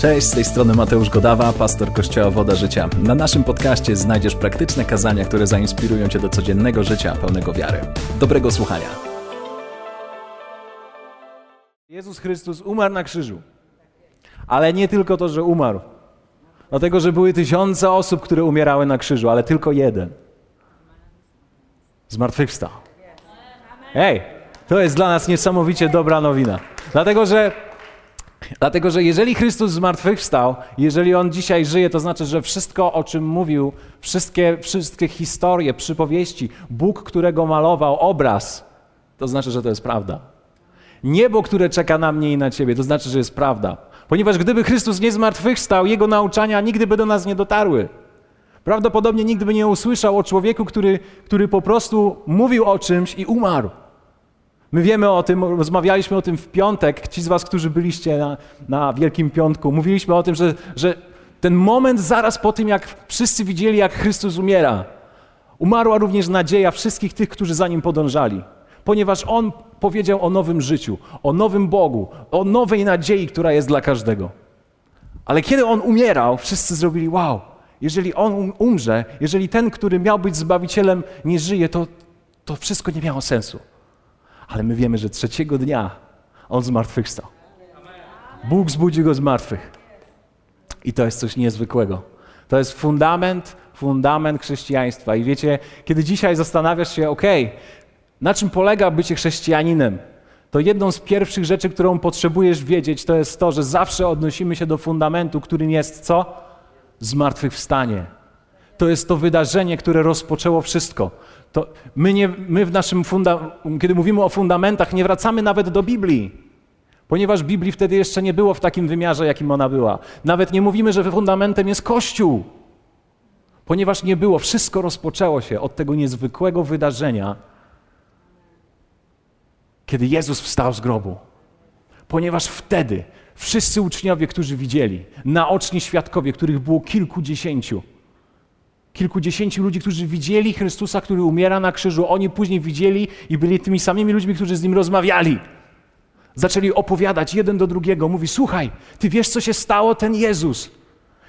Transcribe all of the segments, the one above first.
Cześć, z tej strony Mateusz Godawa, pastor Kościoła Woda Życia. Na naszym podcaście znajdziesz praktyczne kazania, które zainspirują Cię do codziennego życia pełnego wiary. Dobrego słuchania. Jezus Chrystus umarł na krzyżu. Ale nie tylko to, że umarł. Dlatego, że były tysiące osób, które umierały na krzyżu, ale tylko jeden. Zmartwychwstał. Ej, to jest dla nas niesamowicie dobra nowina. Dlatego, że Dlatego, że jeżeli Chrystus zmartwychwstał, jeżeli On dzisiaj żyje, to znaczy, że wszystko, o czym mówił, wszystkie, wszystkie historie, przypowieści, Bóg, którego malował, obraz, to znaczy, że to jest prawda. Niebo, które czeka na mnie i na ciebie, to znaczy, że jest prawda. Ponieważ gdyby Chrystus nie zmartwychwstał, Jego nauczania nigdy by do nas nie dotarły. Prawdopodobnie nigdy by nie usłyszał o człowieku, który, który po prostu mówił o czymś i umarł. My wiemy o tym, rozmawialiśmy o tym w piątek. Ci z Was, którzy byliście na, na Wielkim Piątku, mówiliśmy o tym, że, że ten moment zaraz po tym, jak wszyscy widzieli, jak Chrystus umiera, umarła również nadzieja wszystkich tych, którzy za nim podążali. Ponieważ On powiedział o nowym życiu, o nowym Bogu, o nowej nadziei, która jest dla każdego. Ale kiedy On umierał, wszyscy zrobili wow. Jeżeli On um, umrze, jeżeli ten, który miał być Zbawicielem, nie żyje, to, to wszystko nie miało sensu. Ale my wiemy, że trzeciego dnia On zmartwychwstał. Bóg zbudził Go z martwych. I to jest coś niezwykłego. To jest fundament, fundament chrześcijaństwa. I wiecie, kiedy dzisiaj zastanawiasz się, ok, na czym polega bycie chrześcijaninem, to jedną z pierwszych rzeczy, którą potrzebujesz wiedzieć, to jest to, że zawsze odnosimy się do fundamentu, którym jest co? Zmartwychwstanie. To jest to wydarzenie, które rozpoczęło wszystko. To my, nie, my w naszym funda, kiedy mówimy o fundamentach, nie wracamy nawet do Biblii, ponieważ Biblii wtedy jeszcze nie było w takim wymiarze, jakim ona była. Nawet nie mówimy, że fundamentem jest Kościół, ponieważ nie było. Wszystko rozpoczęło się od tego niezwykłego wydarzenia, kiedy Jezus wstał z grobu. Ponieważ wtedy wszyscy uczniowie, którzy widzieli, naoczni świadkowie, których było kilkudziesięciu, kilkudziesięciu ludzi, którzy widzieli Chrystusa, który umiera na krzyżu. Oni później widzieli i byli tymi samymi ludźmi, którzy z nim rozmawiali. Zaczęli opowiadać jeden do drugiego. Mówi: Słuchaj, ty wiesz, co się stało, ten Jezus.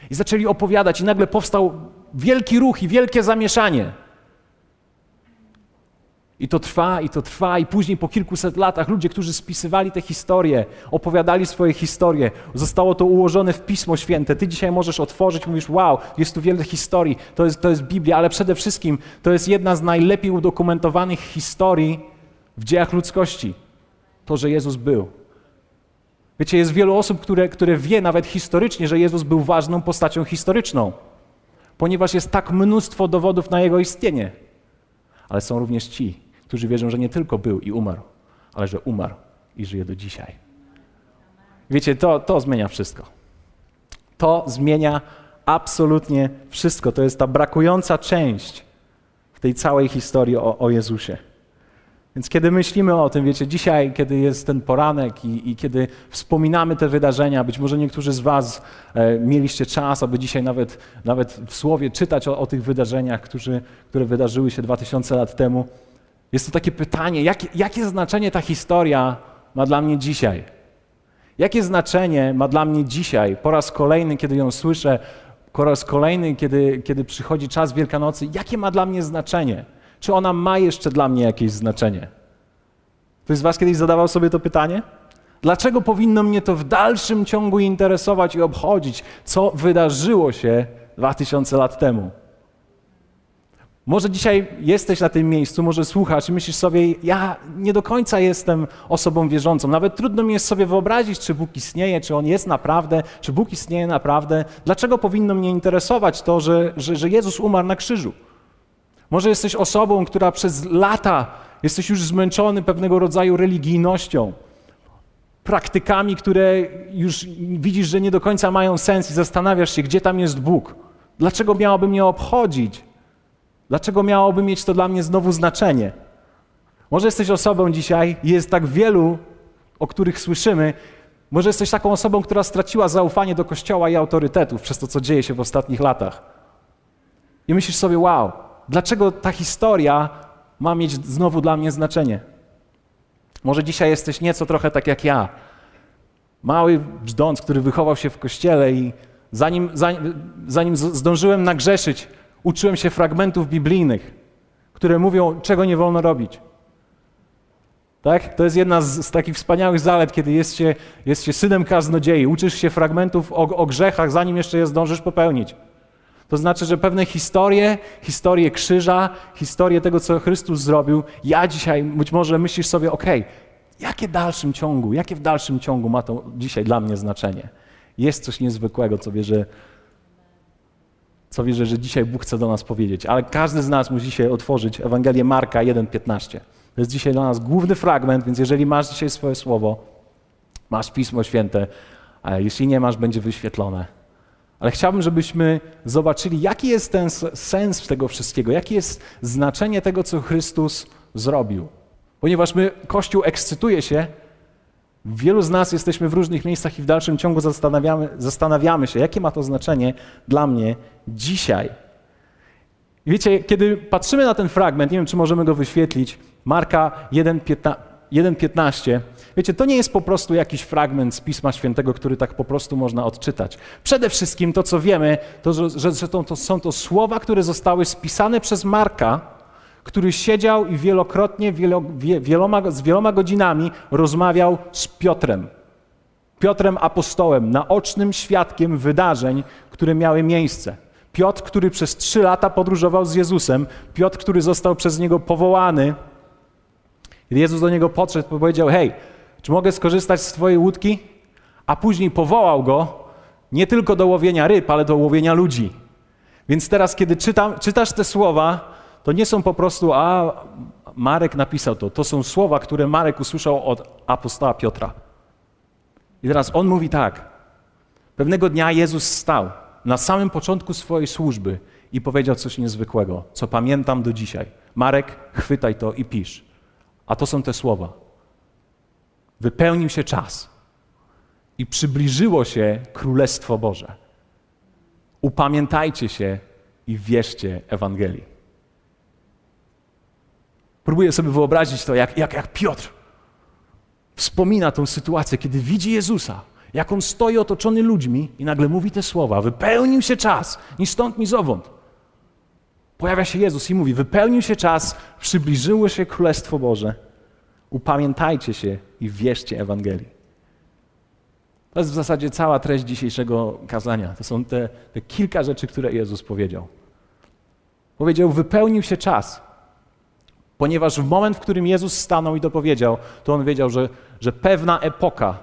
I zaczęli opowiadać, i nagle powstał wielki ruch i wielkie zamieszanie. I to trwa, i to trwa, i później po kilkuset latach ludzie, którzy spisywali te historie, opowiadali swoje historie, zostało to ułożone w Pismo Święte. Ty dzisiaj możesz otworzyć, mówisz, wow, jest tu wiele historii, to jest, to jest Biblia, ale przede wszystkim to jest jedna z najlepiej udokumentowanych historii w dziejach ludzkości. To, że Jezus był. Wiecie, jest wielu osób, które, które wie nawet historycznie, że Jezus był ważną postacią historyczną, ponieważ jest tak mnóstwo dowodów na Jego istnienie. Ale są również ci, którzy wierzą, że nie tylko był i umarł, ale że umarł i żyje do dzisiaj. Wiecie, to, to zmienia wszystko. To zmienia absolutnie wszystko. To jest ta brakująca część w tej całej historii o, o Jezusie. Więc kiedy myślimy o tym, wiecie, dzisiaj, kiedy jest ten poranek i, i, kiedy wspominamy te wydarzenia, być może niektórzy z Was e, mieliście czas, aby dzisiaj nawet, nawet w słowie czytać o, o tych wydarzeniach, którzy, które wydarzyły się 2000 lat temu. Jest to takie pytanie, jakie, jakie znaczenie ta historia ma dla mnie dzisiaj? Jakie znaczenie ma dla mnie dzisiaj, po raz kolejny, kiedy ją słyszę, po raz kolejny, kiedy, kiedy przychodzi czas Wielkanocy, jakie ma dla mnie znaczenie? Czy ona ma jeszcze dla mnie jakieś znaczenie? Ktoś z Was kiedyś zadawał sobie to pytanie? Dlaczego powinno mnie to w dalszym ciągu interesować i obchodzić, co wydarzyło się 2000 lat temu? Może dzisiaj jesteś na tym miejscu, może słuchasz i myślisz sobie, ja nie do końca jestem osobą wierzącą. Nawet trudno mi jest sobie wyobrazić, czy Bóg istnieje, czy On jest naprawdę, czy Bóg istnieje naprawdę. Dlaczego powinno mnie interesować to, że, że, że Jezus umarł na krzyżu? Może jesteś osobą, która przez lata jesteś już zmęczony pewnego rodzaju religijnością, praktykami, które już widzisz, że nie do końca mają sens i zastanawiasz się, gdzie tam jest Bóg. Dlaczego miałoby mnie obchodzić? Dlaczego miałoby mieć to dla mnie znowu znaczenie? Może jesteś osobą dzisiaj, jest tak wielu, o których słyszymy, może jesteś taką osobą, która straciła zaufanie do Kościoła i autorytetów przez to, co dzieje się w ostatnich latach. I myślisz sobie, wow, dlaczego ta historia ma mieć znowu dla mnie znaczenie? Może dzisiaj jesteś nieco trochę tak jak ja. Mały brzdąc, który wychował się w kościele i zanim, zanim, zanim zdążyłem nagrzeszyć, uczyłem się fragmentów biblijnych, które mówią, czego nie wolno robić. Tak? To jest jedna z, z, takich wspaniałych zalet, kiedy jest się, jest się synem kaznodziei. Uczysz się fragmentów o, o grzechach, zanim jeszcze je zdążysz popełnić. To znaczy, że pewne historie, historie krzyża, historie tego, co Chrystus zrobił, ja dzisiaj być może myślisz sobie, ok, jakie w dalszym ciągu, jakie w dalszym ciągu ma to dzisiaj dla mnie znaczenie? Jest coś niezwykłego, co wierzę, co wierzę, że dzisiaj Bóg chce do nas powiedzieć. Ale każdy z nas musi dzisiaj otworzyć Ewangelię Marka 1,15. To jest dzisiaj dla nas główny fragment, więc jeżeli masz dzisiaj swoje słowo, masz Pismo Święte, a jeśli nie masz, będzie wyświetlone. Ale chciałbym, żebyśmy zobaczyli, jaki jest ten sens tego wszystkiego, jakie jest znaczenie tego, co Chrystus zrobił. Ponieważ my, Kościół ekscytuje się, wielu z nas jesteśmy w różnych miejscach i w dalszym ciągu zastanawiamy, zastanawiamy się, jakie ma to znaczenie dla mnie dzisiaj. Wiecie, kiedy patrzymy na ten fragment, nie wiem, czy możemy go wyświetlić, Marka 1,15. Wiecie, to nie jest po prostu jakiś fragment z Pisma Świętego, który tak po prostu można odczytać. Przede wszystkim to, co wiemy, to, że, że to, to są to słowa, które zostały spisane przez Marka, który siedział i wielokrotnie, wielo, wieloma, z wieloma godzinami rozmawiał z Piotrem. Piotrem apostołem, naocznym świadkiem wydarzeń, które miały miejsce. Piotr, który przez trzy lata podróżował z Jezusem, Piotr, który został przez niego powołany Jezus do niego podszedł, powiedział: Hej, czy mogę skorzystać z Twojej łódki? A później powołał go nie tylko do łowienia ryb, ale do łowienia ludzi. Więc teraz, kiedy czytam, czytasz te słowa, to nie są po prostu, a Marek napisał to. To są słowa, które Marek usłyszał od apostoła Piotra. I teraz on mówi tak. Pewnego dnia Jezus stał na samym początku swojej służby i powiedział coś niezwykłego, co pamiętam do dzisiaj. Marek, chwytaj to i pisz. A to są te słowa. Wypełnił się czas i przybliżyło się Królestwo Boże. Upamiętajcie się i wierzcie Ewangelii. Próbuję sobie wyobrazić to, jak, jak, jak Piotr wspomina tą sytuację, kiedy widzi Jezusa, jak on stoi otoczony ludźmi i nagle mówi te słowa: Wypełnił się czas, ni stąd, ni zowąd. Pojawia się Jezus i mówi: Wypełnił się czas, przybliżyło się Królestwo Boże. Upamiętajcie się i wierzcie Ewangelii. To jest w zasadzie cała treść dzisiejszego kazania. To są te, te kilka rzeczy, które Jezus powiedział. Powiedział: Wypełnił się czas. Ponieważ w moment, w którym Jezus stanął i dopowiedział, to on wiedział, że, że pewna epoka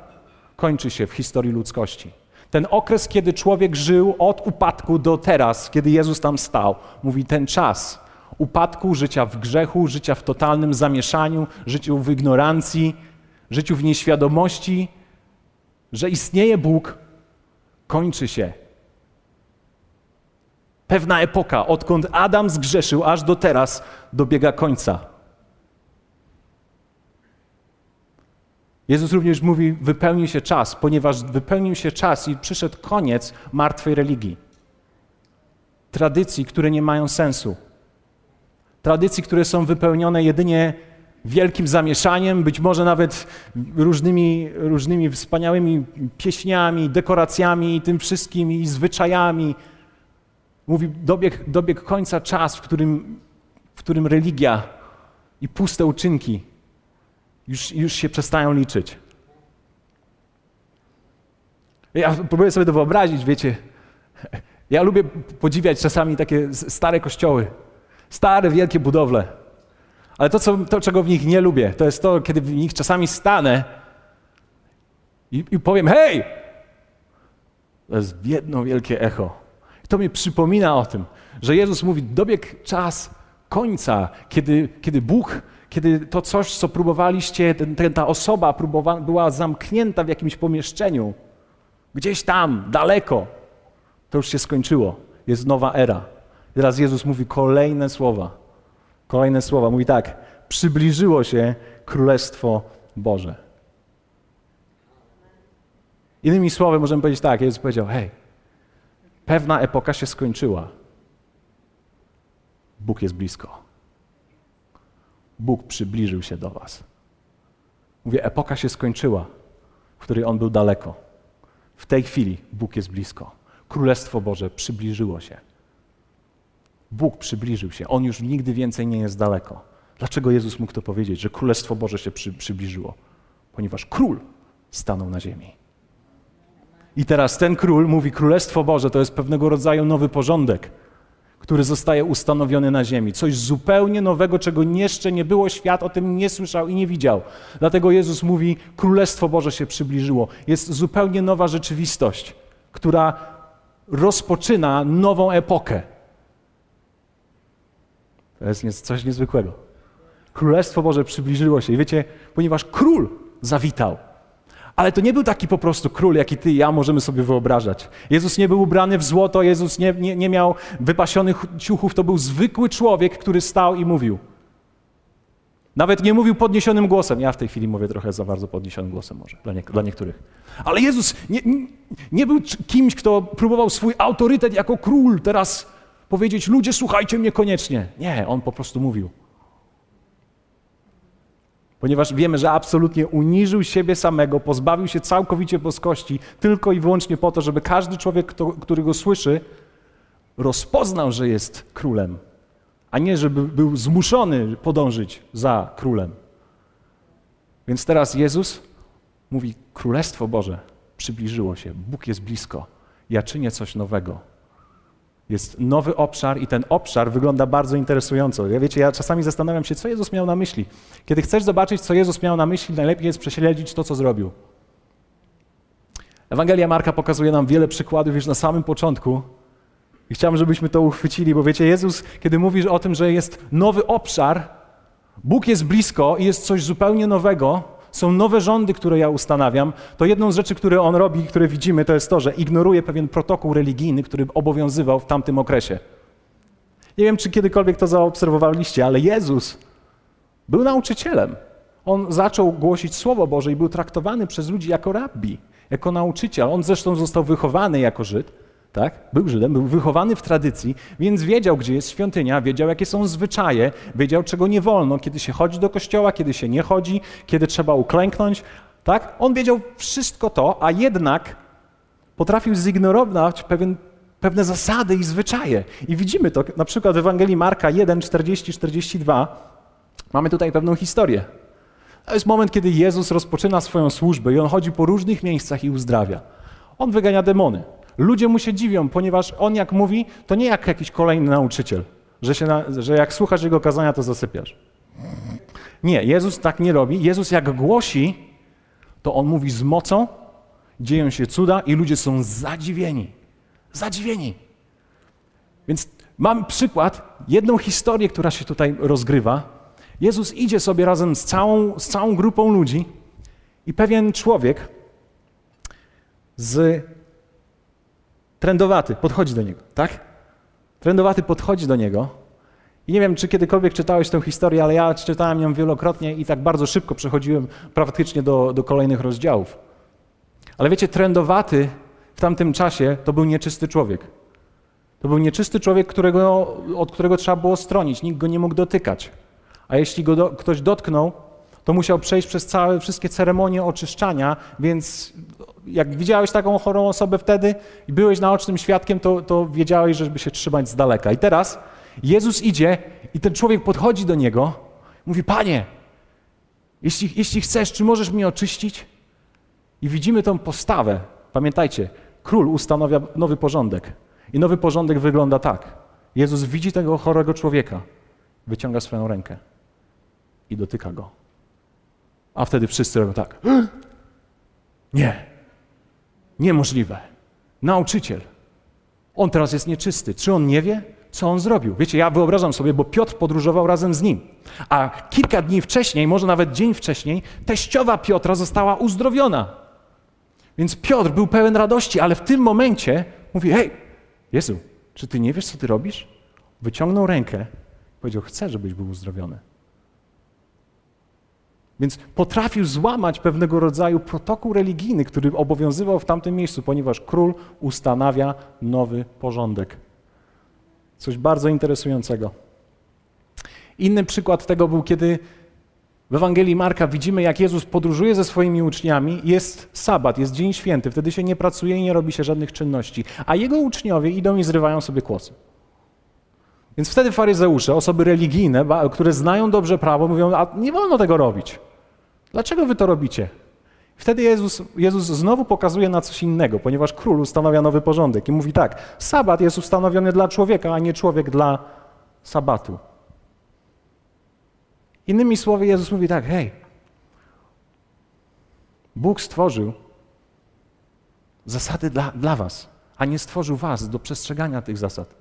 kończy się w historii ludzkości. Ten okres, kiedy człowiek żył od upadku do teraz, kiedy Jezus tam stał, mówi ten czas upadku, życia w grzechu, życia w totalnym zamieszaniu, życiu w ignorancji, życiu w nieświadomości, że istnieje Bóg, kończy się. Pewna epoka, odkąd Adam zgrzeszył, aż do teraz dobiega końca. Jezus również mówi: wypełnił się czas, ponieważ wypełnił się czas i przyszedł koniec martwej religii. Tradycji, które nie mają sensu. Tradycji, które są wypełnione jedynie wielkim zamieszaniem, być może nawet różnymi, różnymi wspaniałymi pieśniami, dekoracjami i tym wszystkim, i zwyczajami. Mówi, dobiegł, końca czas, w którym, w którym religia i puste uczynki już, już się przestają liczyć. Ja próbuję sobie to wyobrazić, wiecie. Ja lubię podziwiać czasami takie stare kościoły, stare, wielkie budowle. Ale to, co, to, czego w nich nie lubię, to jest to, kiedy w nich czasami stanę i, i powiem: Hej! To jest jedno wielkie echo. To mi przypomina o tym, że Jezus mówi: dobiegł czas końca, kiedy, kiedy Bóg kiedy to coś, co próbowaliście, ten, ta osoba próbowa, była zamknięta w jakimś pomieszczeniu, gdzieś tam, daleko, to już się skończyło. Jest nowa era. teraz Jezus mówi kolejne słowa. Kolejne słowa. Mówi tak: przybliżyło się Królestwo Boże. Innymi słowy, możemy powiedzieć tak: Jezus powiedział: Hej, pewna epoka się skończyła. Bóg jest blisko. Bóg przybliżył się do Was. Mówię, epoka się skończyła. w której on był daleko. W tej chwili Bóg jest blisko. Królestwo Boże przybliżyło się. Bóg przybliżył się. On już nigdy więcej nie jest daleko. Dlaczego Jezus mógł to powiedzieć, że Królestwo Boże się przy, przybliżyło? Ponieważ król stanął na ziemi. I teraz ten król mówi: Królestwo Boże to jest pewnego rodzaju nowy porządek, który zostaje ustanowiony na ziemi. Coś zupełnie nowego, czego jeszcze nie było, świat o tym nie słyszał i nie widział. Dlatego Jezus mówi: Królestwo Boże się przybliżyło. Jest zupełnie nowa rzeczywistość, która rozpoczyna nową epokę. To jest coś niezwykłego. Królestwo Boże przybliżyło się. I wiecie, ponieważ król zawitał, ale to nie był taki po prostu król, jaki ty i ja możemy sobie wyobrażać. Jezus nie był ubrany w złoto, Jezus nie, nie, nie miał wypasionych ciuchów, to był zwykły człowiek, który stał i mówił. Nawet nie mówił podniesionym głosem. Ja w tej chwili mówię trochę za bardzo podniesionym głosem może, dla, nie, dla niektórych. Ale Jezus nie, nie był kimś, kto próbował swój autorytet jako król teraz powiedzieć, ludzie słuchajcie mnie koniecznie. Nie, on po prostu mówił ponieważ wiemy, że absolutnie uniżył siebie samego, pozbawił się całkowicie boskości, tylko i wyłącznie po to, żeby każdy człowiek, kto, który go słyszy, rozpoznał, że jest królem, a nie żeby był zmuszony podążyć za królem. Więc teraz Jezus mówi: Królestwo Boże przybliżyło się, Bóg jest blisko, ja czynię coś nowego. Jest nowy obszar i ten obszar wygląda bardzo interesująco. Ja wiecie, ja czasami zastanawiam się, co Jezus miał na myśli. Kiedy chcesz zobaczyć, co Jezus miał na myśli, najlepiej jest prześledzić to, co zrobił. Ewangelia Marka pokazuje nam wiele przykładów już na samym początku. I chciałbym, żebyśmy to uchwycili, bo wiecie, Jezus, kiedy mówisz o tym, że jest nowy obszar, Bóg jest blisko i jest coś zupełnie nowego, są nowe rządy, które ja ustanawiam, to jedną z rzeczy, które on robi, które widzimy, to jest to, że ignoruje pewien protokół religijny, który obowiązywał w tamtym okresie. Nie wiem, czy kiedykolwiek to zaobserwowaliście, ale Jezus był nauczycielem. On zaczął głosić Słowo Boże i był traktowany przez ludzi jako rabbi, jako nauczyciel. On zresztą został wychowany jako Żyd tak? Był Żydem, był wychowany w tradycji, więc wiedział, gdzie jest świątynia, wiedział, jakie są zwyczaje, wiedział, czego nie wolno, kiedy się chodzi do kościoła, kiedy się nie chodzi, kiedy trzeba uklęknąć. Tak? On wiedział wszystko to, a jednak potrafił zignorować pewien, pewne zasady i zwyczaje. I widzimy to na przykład w Ewangelii Marka 1, 40, 42. Mamy tutaj pewną historię. To jest moment, kiedy Jezus rozpoczyna swoją służbę i on chodzi po różnych miejscach i uzdrawia. On wygania demony. Ludzie mu się dziwią, ponieważ on jak mówi, to nie jak jakiś kolejny nauczyciel, że, się na, że jak słuchasz jego kazania, to zasypiasz. Nie, Jezus tak nie robi. Jezus jak głosi, to on mówi z mocą, dzieją się cuda i ludzie są zadziwieni. Zadziwieni. Więc mam przykład, jedną historię, która się tutaj rozgrywa. Jezus idzie sobie razem z całą, z całą grupą ludzi i pewien człowiek z Trendowaty podchodzi do niego, tak? Trendowaty podchodzi do niego i nie wiem, czy kiedykolwiek czytałeś tę historię, ale ja czytałem ją wielokrotnie i tak bardzo szybko przechodziłem praktycznie do, do kolejnych rozdziałów. Ale wiecie, trendowaty w tamtym czasie to był nieczysty człowiek. To był nieczysty człowiek, którego, od którego trzeba było stronić, nikt go nie mógł dotykać. A jeśli go do, ktoś dotknął, to musiał przejść przez całe, wszystkie ceremonie oczyszczania, więc jak widziałeś taką chorą osobę wtedy i byłeś naocznym świadkiem, to, to wiedziałeś, żeby się trzymać z daleka. I teraz Jezus idzie i ten człowiek podchodzi do niego, mówi: Panie, jeśli, jeśli chcesz, czy możesz mnie oczyścić? I widzimy tą postawę. Pamiętajcie, król ustanawia nowy porządek. I nowy porządek wygląda tak. Jezus widzi tego chorego człowieka, wyciąga swoją rękę i dotyka go. A wtedy wszyscy robią tak. Nie, Niemożliwe. Nauczyciel. On teraz jest nieczysty. Czy on nie wie, co on zrobił? Wiecie, ja wyobrażam sobie, bo Piotr podróżował razem z nim. A kilka dni wcześniej, może nawet dzień wcześniej, teściowa Piotra została uzdrowiona. Więc Piotr był pełen radości, ale w tym momencie mówi: Hej, Jezu, czy ty nie wiesz, co ty robisz? Wyciągnął rękę, powiedział: Chcę, żebyś był uzdrowiony. Więc potrafił złamać pewnego rodzaju protokół religijny, który obowiązywał w tamtym miejscu, ponieważ król ustanawia nowy porządek. Coś bardzo interesującego. Inny przykład tego był, kiedy W Ewangelii Marka widzimy, jak Jezus podróżuje ze swoimi uczniami. Jest sabat, jest dzień święty, wtedy się nie pracuje i nie robi się żadnych czynności. A jego uczniowie idą i zrywają sobie kłosy. Więc wtedy faryzeusze, osoby religijne, które znają dobrze prawo, mówią: A nie wolno tego robić. Dlaczego wy to robicie? Wtedy Jezus, Jezus znowu pokazuje na coś innego, ponieważ król ustanawia nowy porządek i mówi tak: Sabat jest ustanowiony dla człowieka, a nie człowiek dla sabatu. Innymi słowy, Jezus mówi tak: hej, Bóg stworzył zasady dla, dla Was, a nie stworzył Was do przestrzegania tych zasad.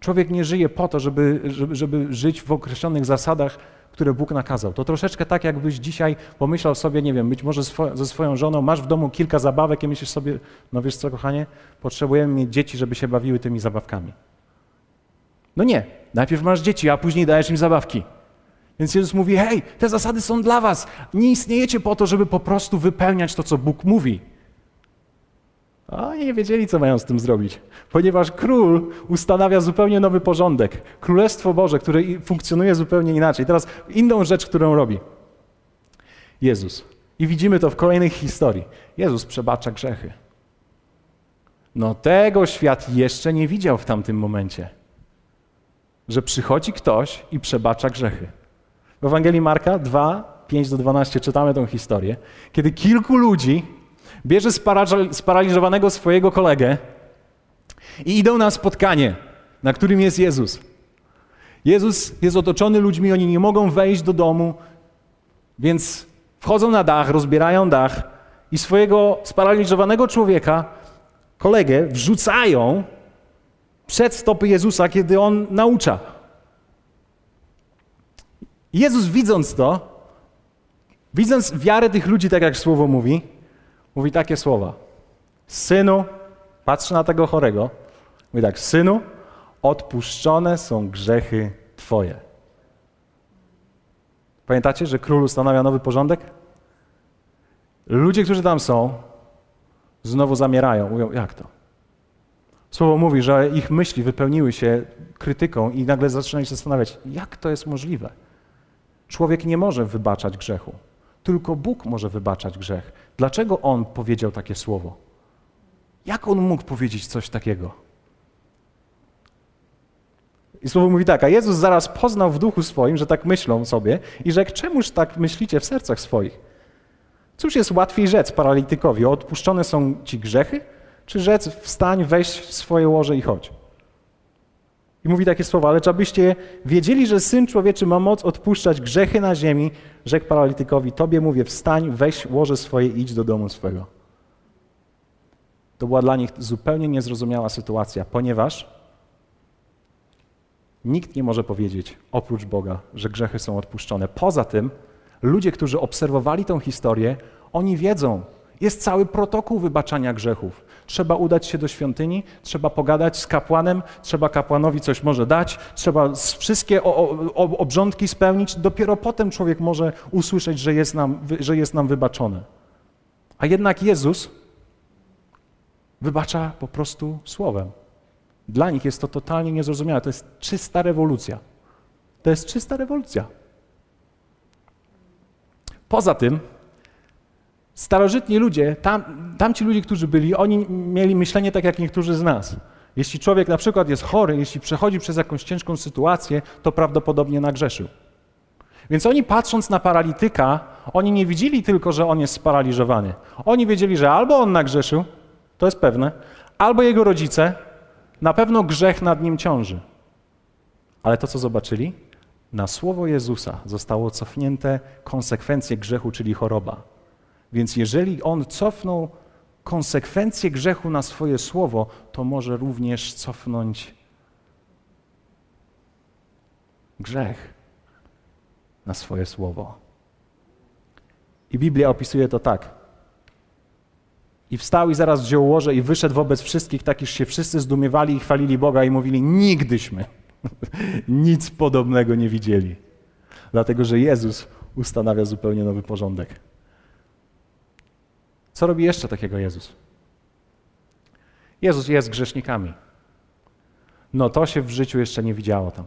Człowiek nie żyje po to, żeby, żeby, żeby żyć w określonych zasadach, które Bóg nakazał. To troszeczkę tak, jakbyś dzisiaj pomyślał sobie, nie wiem, być może swo ze swoją żoną, masz w domu kilka zabawek i myślisz sobie, no wiesz co, kochanie, potrzebujemy mieć dzieci, żeby się bawiły tymi zabawkami. No nie, najpierw masz dzieci, a później dajesz im zabawki. Więc Jezus mówi: Hej, te zasady są dla was. Nie istniejecie po to, żeby po prostu wypełniać to, co Bóg mówi. Oni nie wiedzieli, co mają z tym zrobić, ponieważ król ustanawia zupełnie nowy porządek. Królestwo Boże, które funkcjonuje zupełnie inaczej. Teraz inną rzecz, którą robi Jezus. I widzimy to w kolejnych historii. Jezus przebacza grzechy. No tego świat jeszcze nie widział w tamtym momencie. Że przychodzi ktoś i przebacza grzechy. W Ewangelii Marka 2, 5 do 12 czytamy tę historię, kiedy kilku ludzi bierze sparaliżowanego swojego kolegę i idą na spotkanie, na którym jest Jezus. Jezus jest otoczony ludźmi, oni nie mogą wejść do domu, więc wchodzą na dach, rozbierają dach i swojego sparaliżowanego człowieka, kolegę, wrzucają przed stopy Jezusa, kiedy on naucza. Jezus widząc to, widząc wiarę tych ludzi, tak jak słowo mówi, mówi takie słowa. Synu, patrzy na tego chorego, mówi tak, synu, odpuszczone są grzechy Twoje. Pamiętacie, że król ustanawia nowy porządek? Ludzie, którzy tam są, znowu zamierają. Mówią, jak to? Słowo mówi, że ich myśli wypełniły się krytyką i nagle zaczynają się zastanawiać, jak to jest możliwe? Człowiek nie może wybaczać grzechu. Tylko Bóg może wybaczać grzech. Dlaczego On powiedział takie słowo? Jak On mógł powiedzieć coś takiego? I słowo mówi tak, a Jezus zaraz poznał w duchu swoim, że tak myślą sobie i rzekł, czemuż tak myślicie w sercach swoich? Cóż jest łatwiej rzec paralitykowi, odpuszczone są ci grzechy, czy rzec wstań, weź swoje łoże i chodź? I mówi takie słowa, ale abyście wiedzieli, że Syn Człowieczy ma moc odpuszczać grzechy na ziemi, rzekł paralitykowi, Tobie mówię, wstań, weź łoże swoje i idź do domu swego. To była dla nich zupełnie niezrozumiała sytuacja, ponieważ nikt nie może powiedzieć, oprócz Boga, że grzechy są odpuszczone. Poza tym, ludzie, którzy obserwowali tę historię, oni wiedzą, jest cały protokół wybaczania grzechów. Trzeba udać się do świątyni, trzeba pogadać z kapłanem, trzeba kapłanowi coś może dać, trzeba wszystkie obrządki spełnić. Dopiero potem człowiek może usłyszeć, że jest nam, że jest nam wybaczone. A jednak Jezus wybacza po prostu słowem. Dla nich jest to totalnie niezrozumiałe. To jest czysta rewolucja. To jest czysta rewolucja. Poza tym, Starożytni ludzie, tam, tamci ludzie, którzy byli, oni mieli myślenie tak jak niektórzy z nas. Jeśli człowiek na przykład jest chory, jeśli przechodzi przez jakąś ciężką sytuację, to prawdopodobnie nagrzeszył. Więc oni patrząc na paralityka, oni nie widzieli tylko, że on jest sparaliżowany. Oni wiedzieli, że albo on nagrzeszył, to jest pewne, albo jego rodzice, na pewno grzech nad nim ciąży. Ale to, co zobaczyli, na słowo Jezusa zostało cofnięte konsekwencje grzechu, czyli choroba. Więc jeżeli on cofnął konsekwencje grzechu na swoje słowo, to może również cofnąć grzech na swoje słowo. I Biblia opisuje to tak. I wstał i zaraz wziął łoże i wyszedł wobec wszystkich, tak iż się wszyscy zdumiewali i chwalili Boga i mówili, nigdyśmy nic podobnego nie widzieli. Dlatego, że Jezus ustanawia zupełnie nowy porządek. Co robi jeszcze takiego Jezus? Jezus jest grzesznikami. No to się w życiu jeszcze nie widziało tam.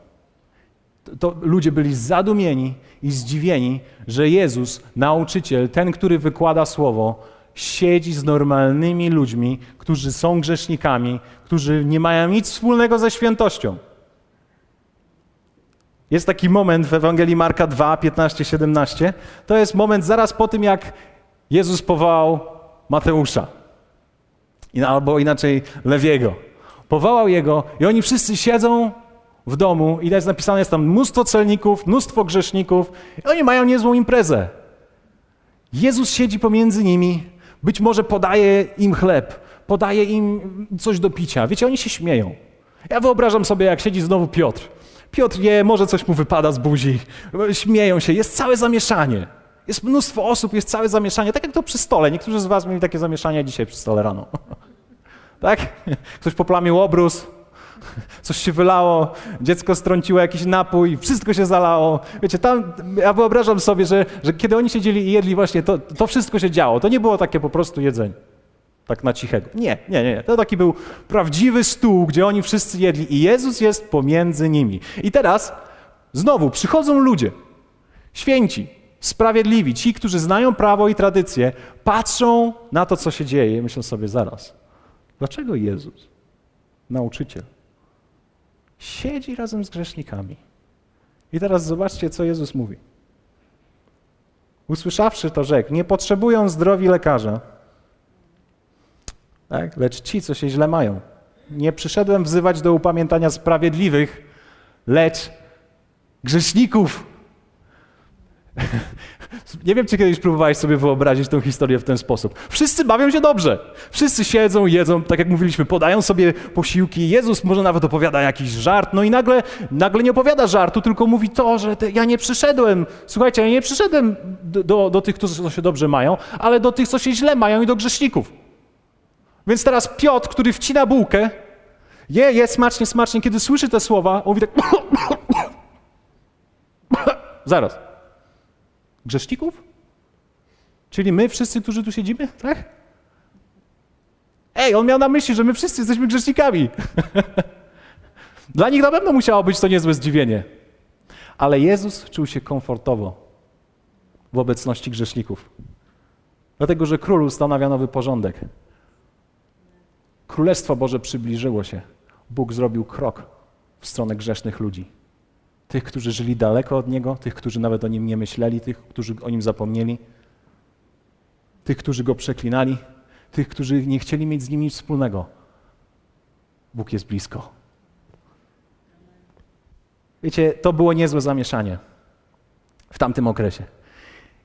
to ludzie byli zadumieni i zdziwieni, że Jezus, nauczyciel, ten, który wykłada słowo, siedzi z normalnymi ludźmi, którzy są grzesznikami, którzy nie mają nic wspólnego ze świętością. Jest taki moment w Ewangelii Marka 2, 15, 17. To jest moment zaraz po tym, jak Jezus powołał Mateusza. Albo inaczej Lewiego. Powołał jego i oni wszyscy siedzą w domu i jest napisane, jest tam mnóstwo celników, mnóstwo grzeszników i oni mają niezłą imprezę. Jezus siedzi pomiędzy nimi, być może podaje im chleb, podaje im coś do picia. Wiecie, oni się śmieją. Ja wyobrażam sobie, jak siedzi znowu Piotr. Piotr je, może coś mu wypada z buzi, śmieją się, jest całe zamieszanie. Jest mnóstwo osób, jest całe zamieszanie, tak jak to przy stole. Niektórzy z was mieli takie zamieszania dzisiaj przy stole rano. tak? Ktoś poplamił obrus, coś się wylało, dziecko strąciło jakiś napój, wszystko się zalało. Wiecie, tam ja wyobrażam sobie, że, że kiedy oni siedzieli i jedli właśnie, to, to wszystko się działo. To nie było takie po prostu jedzenie. Tak na cichego. Nie, nie, nie. To taki był prawdziwy stół, gdzie oni wszyscy jedli i Jezus jest pomiędzy nimi. I teraz znowu przychodzą ludzie, święci, sprawiedliwi, ci, którzy znają prawo i tradycję, patrzą na to, co się dzieje i myślą sobie zaraz, dlaczego Jezus, nauczyciel, siedzi razem z grzesznikami? I teraz zobaczcie, co Jezus mówi. Usłyszawszy to, rzekł, nie potrzebują zdrowi lekarza, tak? lecz ci, co się źle mają. Nie przyszedłem wzywać do upamiętania sprawiedliwych, lecz grzeszników. Nie wiem, czy kiedyś próbowałeś sobie wyobrazić tę historię w ten sposób. Wszyscy bawią się dobrze. Wszyscy siedzą, jedzą, tak jak mówiliśmy, podają sobie posiłki. Jezus może nawet opowiada jakiś żart, no i nagle, nagle nie opowiada żartu, tylko mówi to, że te, ja nie przyszedłem. Słuchajcie, ja nie przyszedłem do, do, do tych, którzy się dobrze mają, ale do tych, co się źle mają i do grzeszników. Więc teraz Piotr, który wcina bułkę, je, je smacznie, smacznie, kiedy słyszy te słowa, mówi tak... Zaraz. Grzeszników? Czyli my wszyscy, którzy tu siedzimy, tak? Ej, on miał na myśli, że my wszyscy jesteśmy grzesznikami. Dla nich na pewno musiało być to niezłe zdziwienie. Ale Jezus czuł się komfortowo w obecności grzeszników. Dlatego, że król ustanawia nowy porządek. Królestwo Boże przybliżyło się. Bóg zrobił krok w stronę grzesznych ludzi. Tych, którzy żyli daleko od Niego, tych, którzy nawet o Nim nie myśleli, tych, którzy o Nim zapomnieli, tych, którzy Go przeklinali, tych, którzy nie chcieli mieć z Nim nic wspólnego. Bóg jest blisko. Wiecie, to było niezłe zamieszanie w tamtym okresie.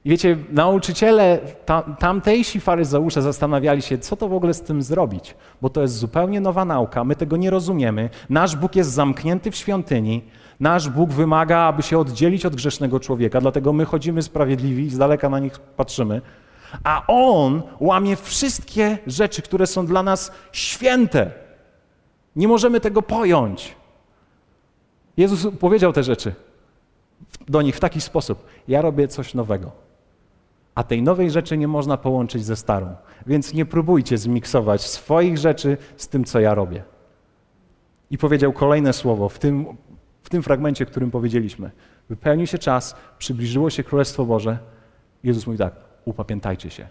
I wiecie, nauczyciele, tam, tamtejsi faryzeusze zastanawiali się, co to w ogóle z tym zrobić, bo to jest zupełnie nowa nauka, my tego nie rozumiemy. Nasz Bóg jest zamknięty w świątyni, nasz Bóg wymaga, aby się oddzielić od grzesznego człowieka, dlatego my chodzimy sprawiedliwi i z daleka na nich patrzymy. A On łamie wszystkie rzeczy, które są dla nas święte. Nie możemy tego pojąć. Jezus powiedział te rzeczy do nich w taki sposób: Ja robię coś nowego a tej nowej rzeczy nie można połączyć ze starą. Więc nie próbujcie zmiksować swoich rzeczy z tym, co ja robię. I powiedział kolejne słowo w tym, w tym fragmencie, którym powiedzieliśmy. Wypełnił się czas, przybliżyło się Królestwo Boże. Jezus mówi tak, upamiętajcie się.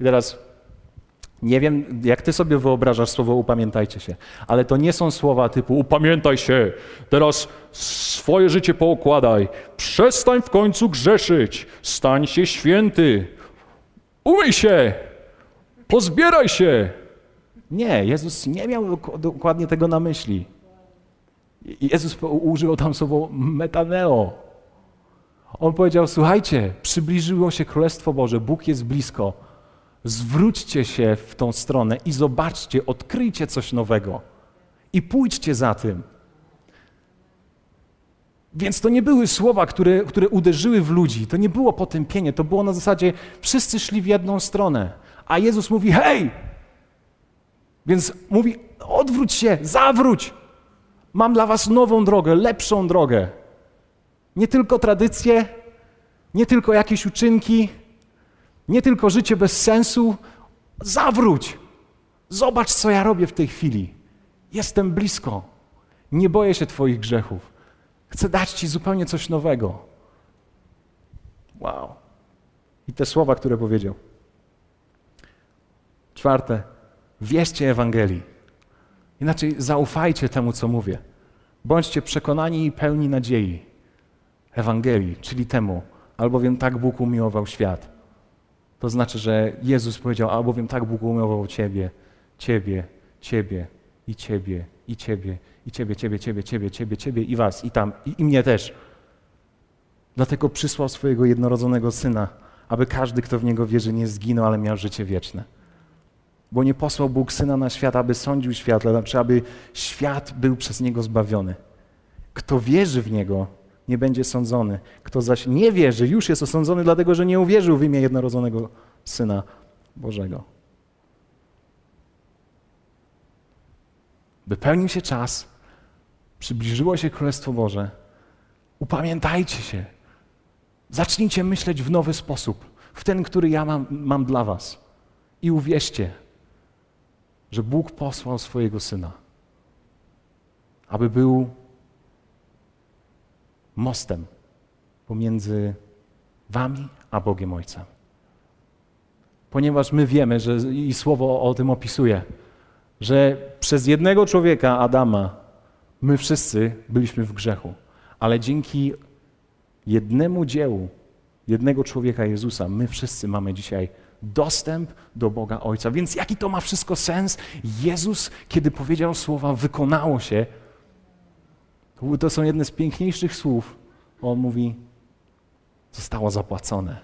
I teraz nie wiem, jak ty sobie wyobrażasz słowo upamiętajcie się, ale to nie są słowa typu upamiętaj się, teraz swoje życie poukładaj, przestań w końcu grzeszyć, stań się święty, umyj się, pozbieraj się. Nie, Jezus nie miał dokładnie tego na myśli. Jezus użył tam słowo metaneo. On powiedział, słuchajcie, przybliżyło się Królestwo Boże, Bóg jest blisko Zwróćcie się w tą stronę i zobaczcie, odkryjcie coś nowego i pójdźcie za tym. Więc to nie były słowa, które, które uderzyły w ludzi, to nie było potępienie, to było na zasadzie wszyscy szli w jedną stronę, a Jezus mówi: hej! Więc mówi: odwróć się, zawróć! Mam dla was nową drogę, lepszą drogę. Nie tylko tradycje, nie tylko jakieś uczynki, nie tylko życie bez sensu. Zawróć. Zobacz, co ja robię w tej chwili. Jestem blisko. Nie boję się Twoich grzechów. Chcę dać Ci zupełnie coś nowego. Wow. I te słowa, które powiedział. Czwarte, wierzcie Ewangelii. Inaczej zaufajcie temu, co mówię. Bądźcie przekonani i pełni nadziei. Ewangelii, czyli temu, albowiem tak Bóg umiłował świat. To znaczy, że Jezus powiedział, albowiem tak Bóg umiłował Ciebie, Ciebie, Ciebie i Ciebie, i Ciebie, i Ciebie, Ciebie, Ciebie, Ciebie, Ciebie, Ciebie i Was, i tam, i, i mnie też. Dlatego przysłał swojego jednorodzonego Syna, aby każdy, kto w Niego wierzy, nie zginął, ale miał życie wieczne. Bo nie posłał Bóg Syna na świat, aby sądził świat, lecz aby świat był przez Niego zbawiony. Kto wierzy w Niego, nie będzie sądzony. Kto zaś nie wierzy, już jest osądzony, dlatego że nie uwierzył w imię jednorodzonego Syna Bożego. Wypełnił się czas, przybliżyło się Królestwo Boże. Upamiętajcie się. Zacznijcie myśleć w nowy sposób, w ten, który ja mam, mam dla Was. I uwierzcie, że Bóg posłał swojego Syna, aby był mostem pomiędzy Wami a Bogiem Ojcem. Ponieważ my wiemy, że i Słowo o tym opisuje, że przez jednego człowieka, Adama, my wszyscy byliśmy w grzechu, ale dzięki jednemu dziełu, jednego człowieka Jezusa, my wszyscy mamy dzisiaj dostęp do Boga Ojca. Więc jaki to ma wszystko sens? Jezus, kiedy powiedział słowa, wykonało się. To są jedne z piękniejszych słów. On mówi, zostało zapłacone.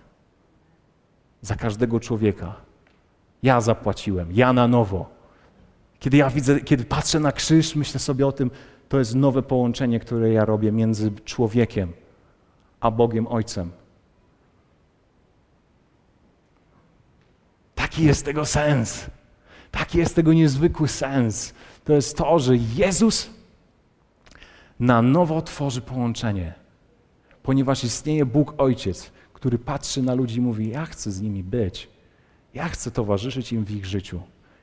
Za każdego człowieka. Ja zapłaciłem, ja na nowo. Kiedy ja widzę, kiedy patrzę na krzyż, myślę sobie o tym, to jest nowe połączenie, które ja robię między człowiekiem a Bogiem Ojcem. Taki jest tego sens. Taki jest tego niezwykły sens. To jest to, że Jezus na nowo tworzy połączenie, ponieważ istnieje Bóg Ojciec, który patrzy na ludzi i mówi: Ja chcę z nimi być. Ja chcę towarzyszyć im w ich życiu.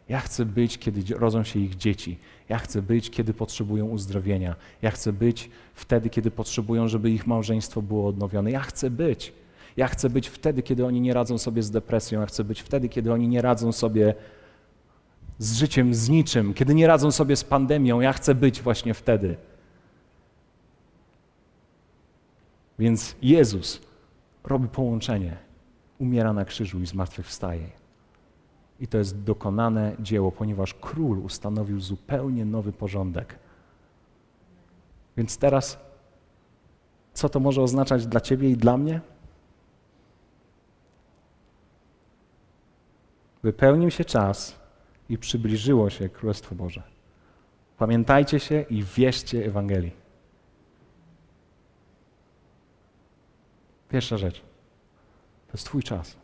Ja chcę być, kiedy rodzą się ich dzieci. Ja chcę być, kiedy potrzebują uzdrowienia. Ja chcę być wtedy, kiedy potrzebują, żeby ich małżeństwo było odnowione. Ja chcę być. Ja chcę być wtedy, kiedy oni nie radzą sobie z depresją. Ja chcę być wtedy, kiedy oni nie radzą sobie z życiem, z niczym, kiedy nie radzą sobie z pandemią. Ja chcę być właśnie wtedy. Więc Jezus robi połączenie, umiera na krzyżu i zmartwychwstaje. I to jest dokonane dzieło, ponieważ król ustanowił zupełnie nowy porządek. Więc teraz, co to może oznaczać dla Ciebie i dla mnie? Wypełnił się czas i przybliżyło się Królestwo Boże. Pamiętajcie się i wierzcie Ewangelii. Pierwsza rzecz. To jest Twój czas.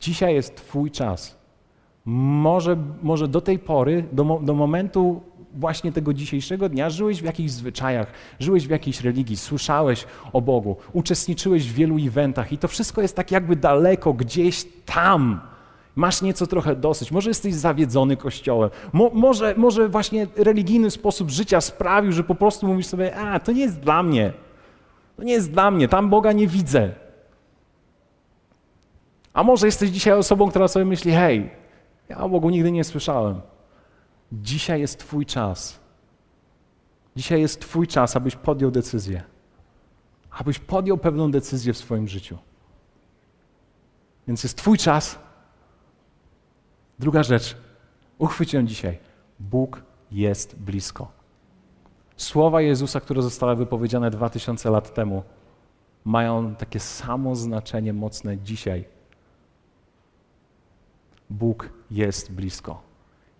Dzisiaj jest Twój czas. Może, może do tej pory, do, do momentu właśnie tego dzisiejszego dnia żyłeś w jakichś zwyczajach, żyłeś w jakiejś religii, słyszałeś o Bogu, uczestniczyłeś w wielu eventach i to wszystko jest tak jakby daleko, gdzieś tam. Masz nieco trochę dosyć, może jesteś zawiedzony Kościołem, Mo, może, może właśnie religijny sposób życia sprawił, że po prostu mówisz sobie, a to nie jest dla mnie, to nie jest dla mnie, tam Boga nie widzę. A może jesteś dzisiaj osobą, która sobie myśli, hej, ja o Bogu nigdy nie słyszałem. Dzisiaj jest Twój czas. Dzisiaj jest Twój czas, abyś podjął decyzję. Abyś podjął pewną decyzję w swoim życiu. Więc jest Twój czas. Druga rzecz. Uchwyć ją dzisiaj. Bóg jest blisko. Słowa Jezusa, które zostały wypowiedziane dwa tysiące lat temu, mają takie samo znaczenie mocne dzisiaj. Bóg jest blisko.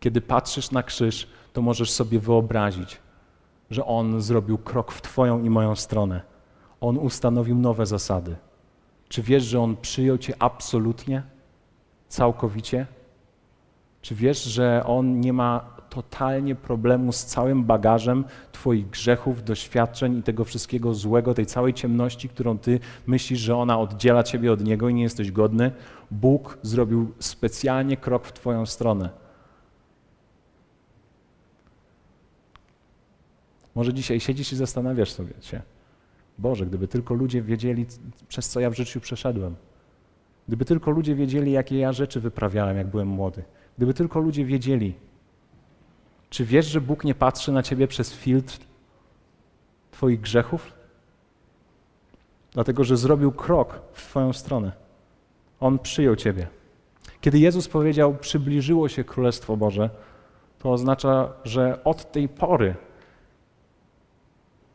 Kiedy patrzysz na krzyż, to możesz sobie wyobrazić, że On zrobił krok w Twoją i moją stronę. On ustanowił nowe zasady. Czy wiesz, że On przyjął Cię absolutnie, całkowicie? Czy wiesz, że On nie ma totalnie problemu z całym bagażem Twoich grzechów, doświadczeń i tego wszystkiego złego, tej całej ciemności, którą Ty myślisz, że ona oddziela Ciebie od Niego i nie jesteś godny? Bóg zrobił specjalnie krok w Twoją stronę. Może dzisiaj siedzisz i zastanawiasz sobie się, Boże, gdyby tylko ludzie wiedzieli, przez co ja w życiu przeszedłem. Gdyby tylko ludzie wiedzieli, jakie ja rzeczy wyprawiałem, jak byłem młody. Gdyby tylko ludzie wiedzieli, czy wiesz, że Bóg nie patrzy na ciebie przez filtr Twoich grzechów? Dlatego, że zrobił krok w Twoją stronę. On przyjął Ciebie. Kiedy Jezus powiedział, przybliżyło się Królestwo Boże, to oznacza, że od tej pory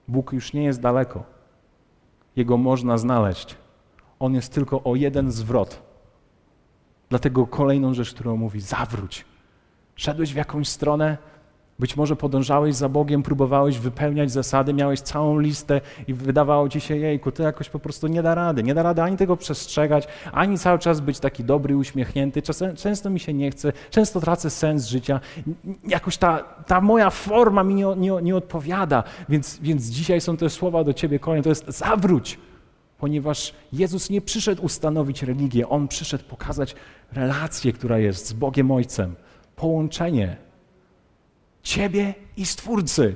Bóg już nie jest daleko. Jego można znaleźć. On jest tylko o jeden zwrot. Dlatego kolejną rzecz, którą mówi, zawróć. Szedłeś w jakąś stronę, być może podążałeś za Bogiem, próbowałeś wypełniać zasady, miałeś całą listę i wydawało ci się, jejku, to jakoś po prostu nie da rady. Nie da rady ani tego przestrzegać, ani cały czas być taki dobry, uśmiechnięty. Czasem, często mi się nie chce, często tracę sens życia. Jakoś ta, ta moja forma mi nie, nie, nie odpowiada. Więc, więc dzisiaj są te słowa do ciebie kolejne. To jest zawróć ponieważ Jezus nie przyszedł ustanowić religię, On przyszedł pokazać relację, która jest z Bogiem Ojcem, połączenie Ciebie i Stwórcy.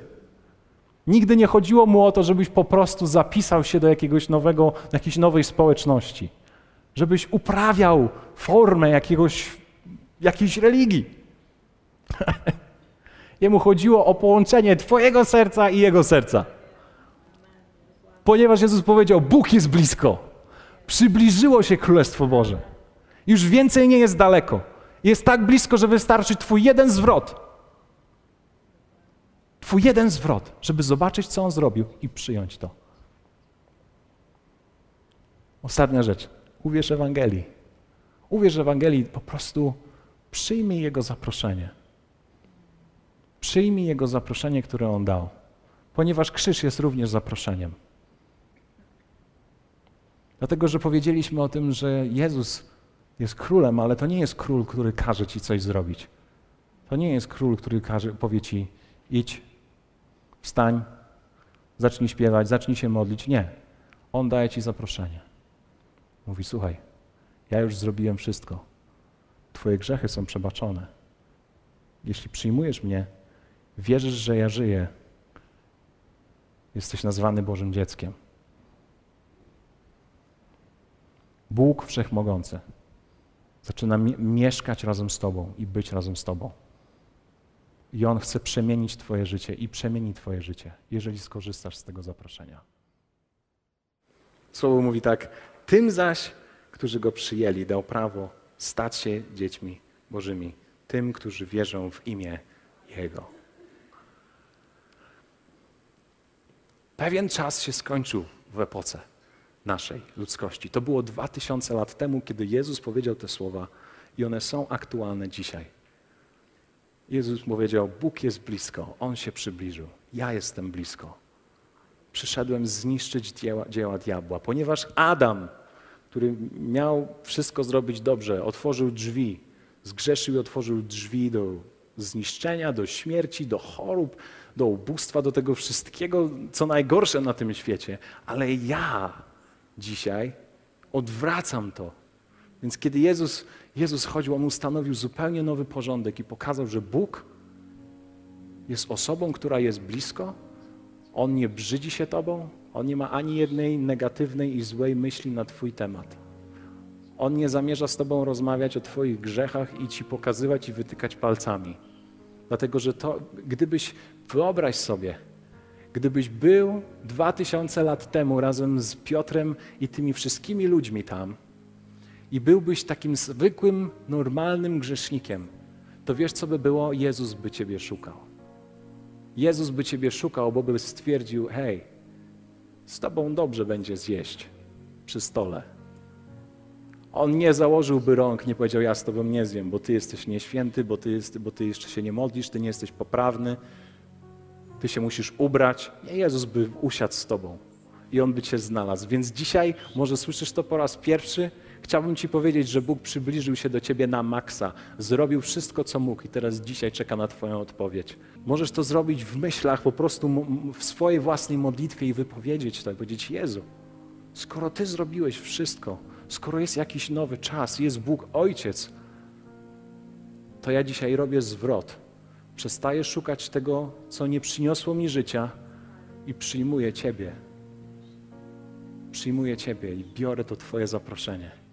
Nigdy nie chodziło mu o to, żebyś po prostu zapisał się do jakiegoś nowego, jakiejś nowej społeczności, żebyś uprawiał formę jakiegoś, jakiejś religii. Jemu chodziło o połączenie Twojego serca i Jego serca. Ponieważ Jezus powiedział: Bóg jest blisko, przybliżyło się Królestwo Boże. Już więcej nie jest daleko. Jest tak blisko, że wystarczy Twój jeden zwrot Twój jeden zwrot, żeby zobaczyć, co on zrobił i przyjąć to. Ostatnia rzecz. Uwierz Ewangelii. Uwierz Ewangelii, po prostu przyjmij Jego zaproszenie. Przyjmij Jego zaproszenie, które On dał, ponieważ krzyż jest również zaproszeniem. Dlatego, że powiedzieliśmy o tym, że Jezus jest królem, ale to nie jest król, który każe ci coś zrobić. To nie jest król, który każe, powie ci idź, wstań, zacznij śpiewać, zacznij się modlić. Nie. On daje ci zaproszenie. Mówi: Słuchaj, ja już zrobiłem wszystko. Twoje grzechy są przebaczone. Jeśli przyjmujesz mnie, wierzysz, że ja żyję, jesteś nazwany Bożym dzieckiem. Bóg Wszechmogący zaczyna mieszkać razem z Tobą i być razem z Tobą. I On chce przemienić Twoje życie i przemieni Twoje życie, jeżeli skorzystasz z tego zaproszenia. Słowo mówi tak: Tym zaś, którzy go przyjęli, dał prawo stać się dziećmi Bożymi, tym, którzy wierzą w imię Jego. Pewien czas się skończył w epoce naszej ludzkości. To było dwa tysiące lat temu, kiedy Jezus powiedział te słowa, i one są aktualne dzisiaj. Jezus powiedział: Bóg jest blisko, On się przybliżył. Ja jestem blisko. Przyszedłem zniszczyć dzieła, dzieła diabła, ponieważ Adam, który miał wszystko zrobić dobrze, otworzył drzwi, zgrzeszył i otworzył drzwi do zniszczenia, do śmierci, do chorób, do ubóstwa, do tego wszystkiego, co najgorsze na tym świecie. Ale ja dzisiaj odwracam to. Więc kiedy Jezus Jezus chodził, On ustanowił zupełnie nowy porządek i pokazał, że Bóg jest osobą, która jest blisko. On nie brzydzi się Tobą, On nie ma ani jednej negatywnej i złej myśli na Twój temat. On nie zamierza z Tobą rozmawiać o Twoich grzechach i Ci pokazywać i wytykać palcami. Dlatego, że to, gdybyś, wyobraź sobie, gdybyś był dwa tysiące lat temu razem z Piotrem i tymi wszystkimi ludźmi tam, i byłbyś takim zwykłym, normalnym grzesznikiem, to wiesz, co by było? Jezus by Ciebie szukał. Jezus by Ciebie szukał, bo by stwierdził: Hej, z Tobą dobrze będzie zjeść przy stole. On nie założyłby rąk, nie powiedział: Ja z Tobą nie zjem, bo Ty jesteś nieświęty, bo ty, jest, bo ty jeszcze się nie modlisz, Ty nie jesteś poprawny, Ty się musisz ubrać. Nie, Jezus by usiadł z Tobą i On by Cię znalazł. Więc dzisiaj, może słyszysz to po raz pierwszy, Chciałbym Ci powiedzieć, że Bóg przybliżył się do Ciebie na maksa, zrobił wszystko, co mógł i teraz dzisiaj czeka na Twoją odpowiedź. Możesz to zrobić w myślach, po prostu w swojej własnej modlitwie i wypowiedzieć to, powiedzieć Jezu, skoro Ty zrobiłeś wszystko, skoro jest jakiś nowy czas, jest Bóg Ojciec, to ja dzisiaj robię zwrot. Przestaję szukać tego, co nie przyniosło mi życia, i przyjmuję Ciebie. Przyjmuję Ciebie i biorę to Twoje zaproszenie.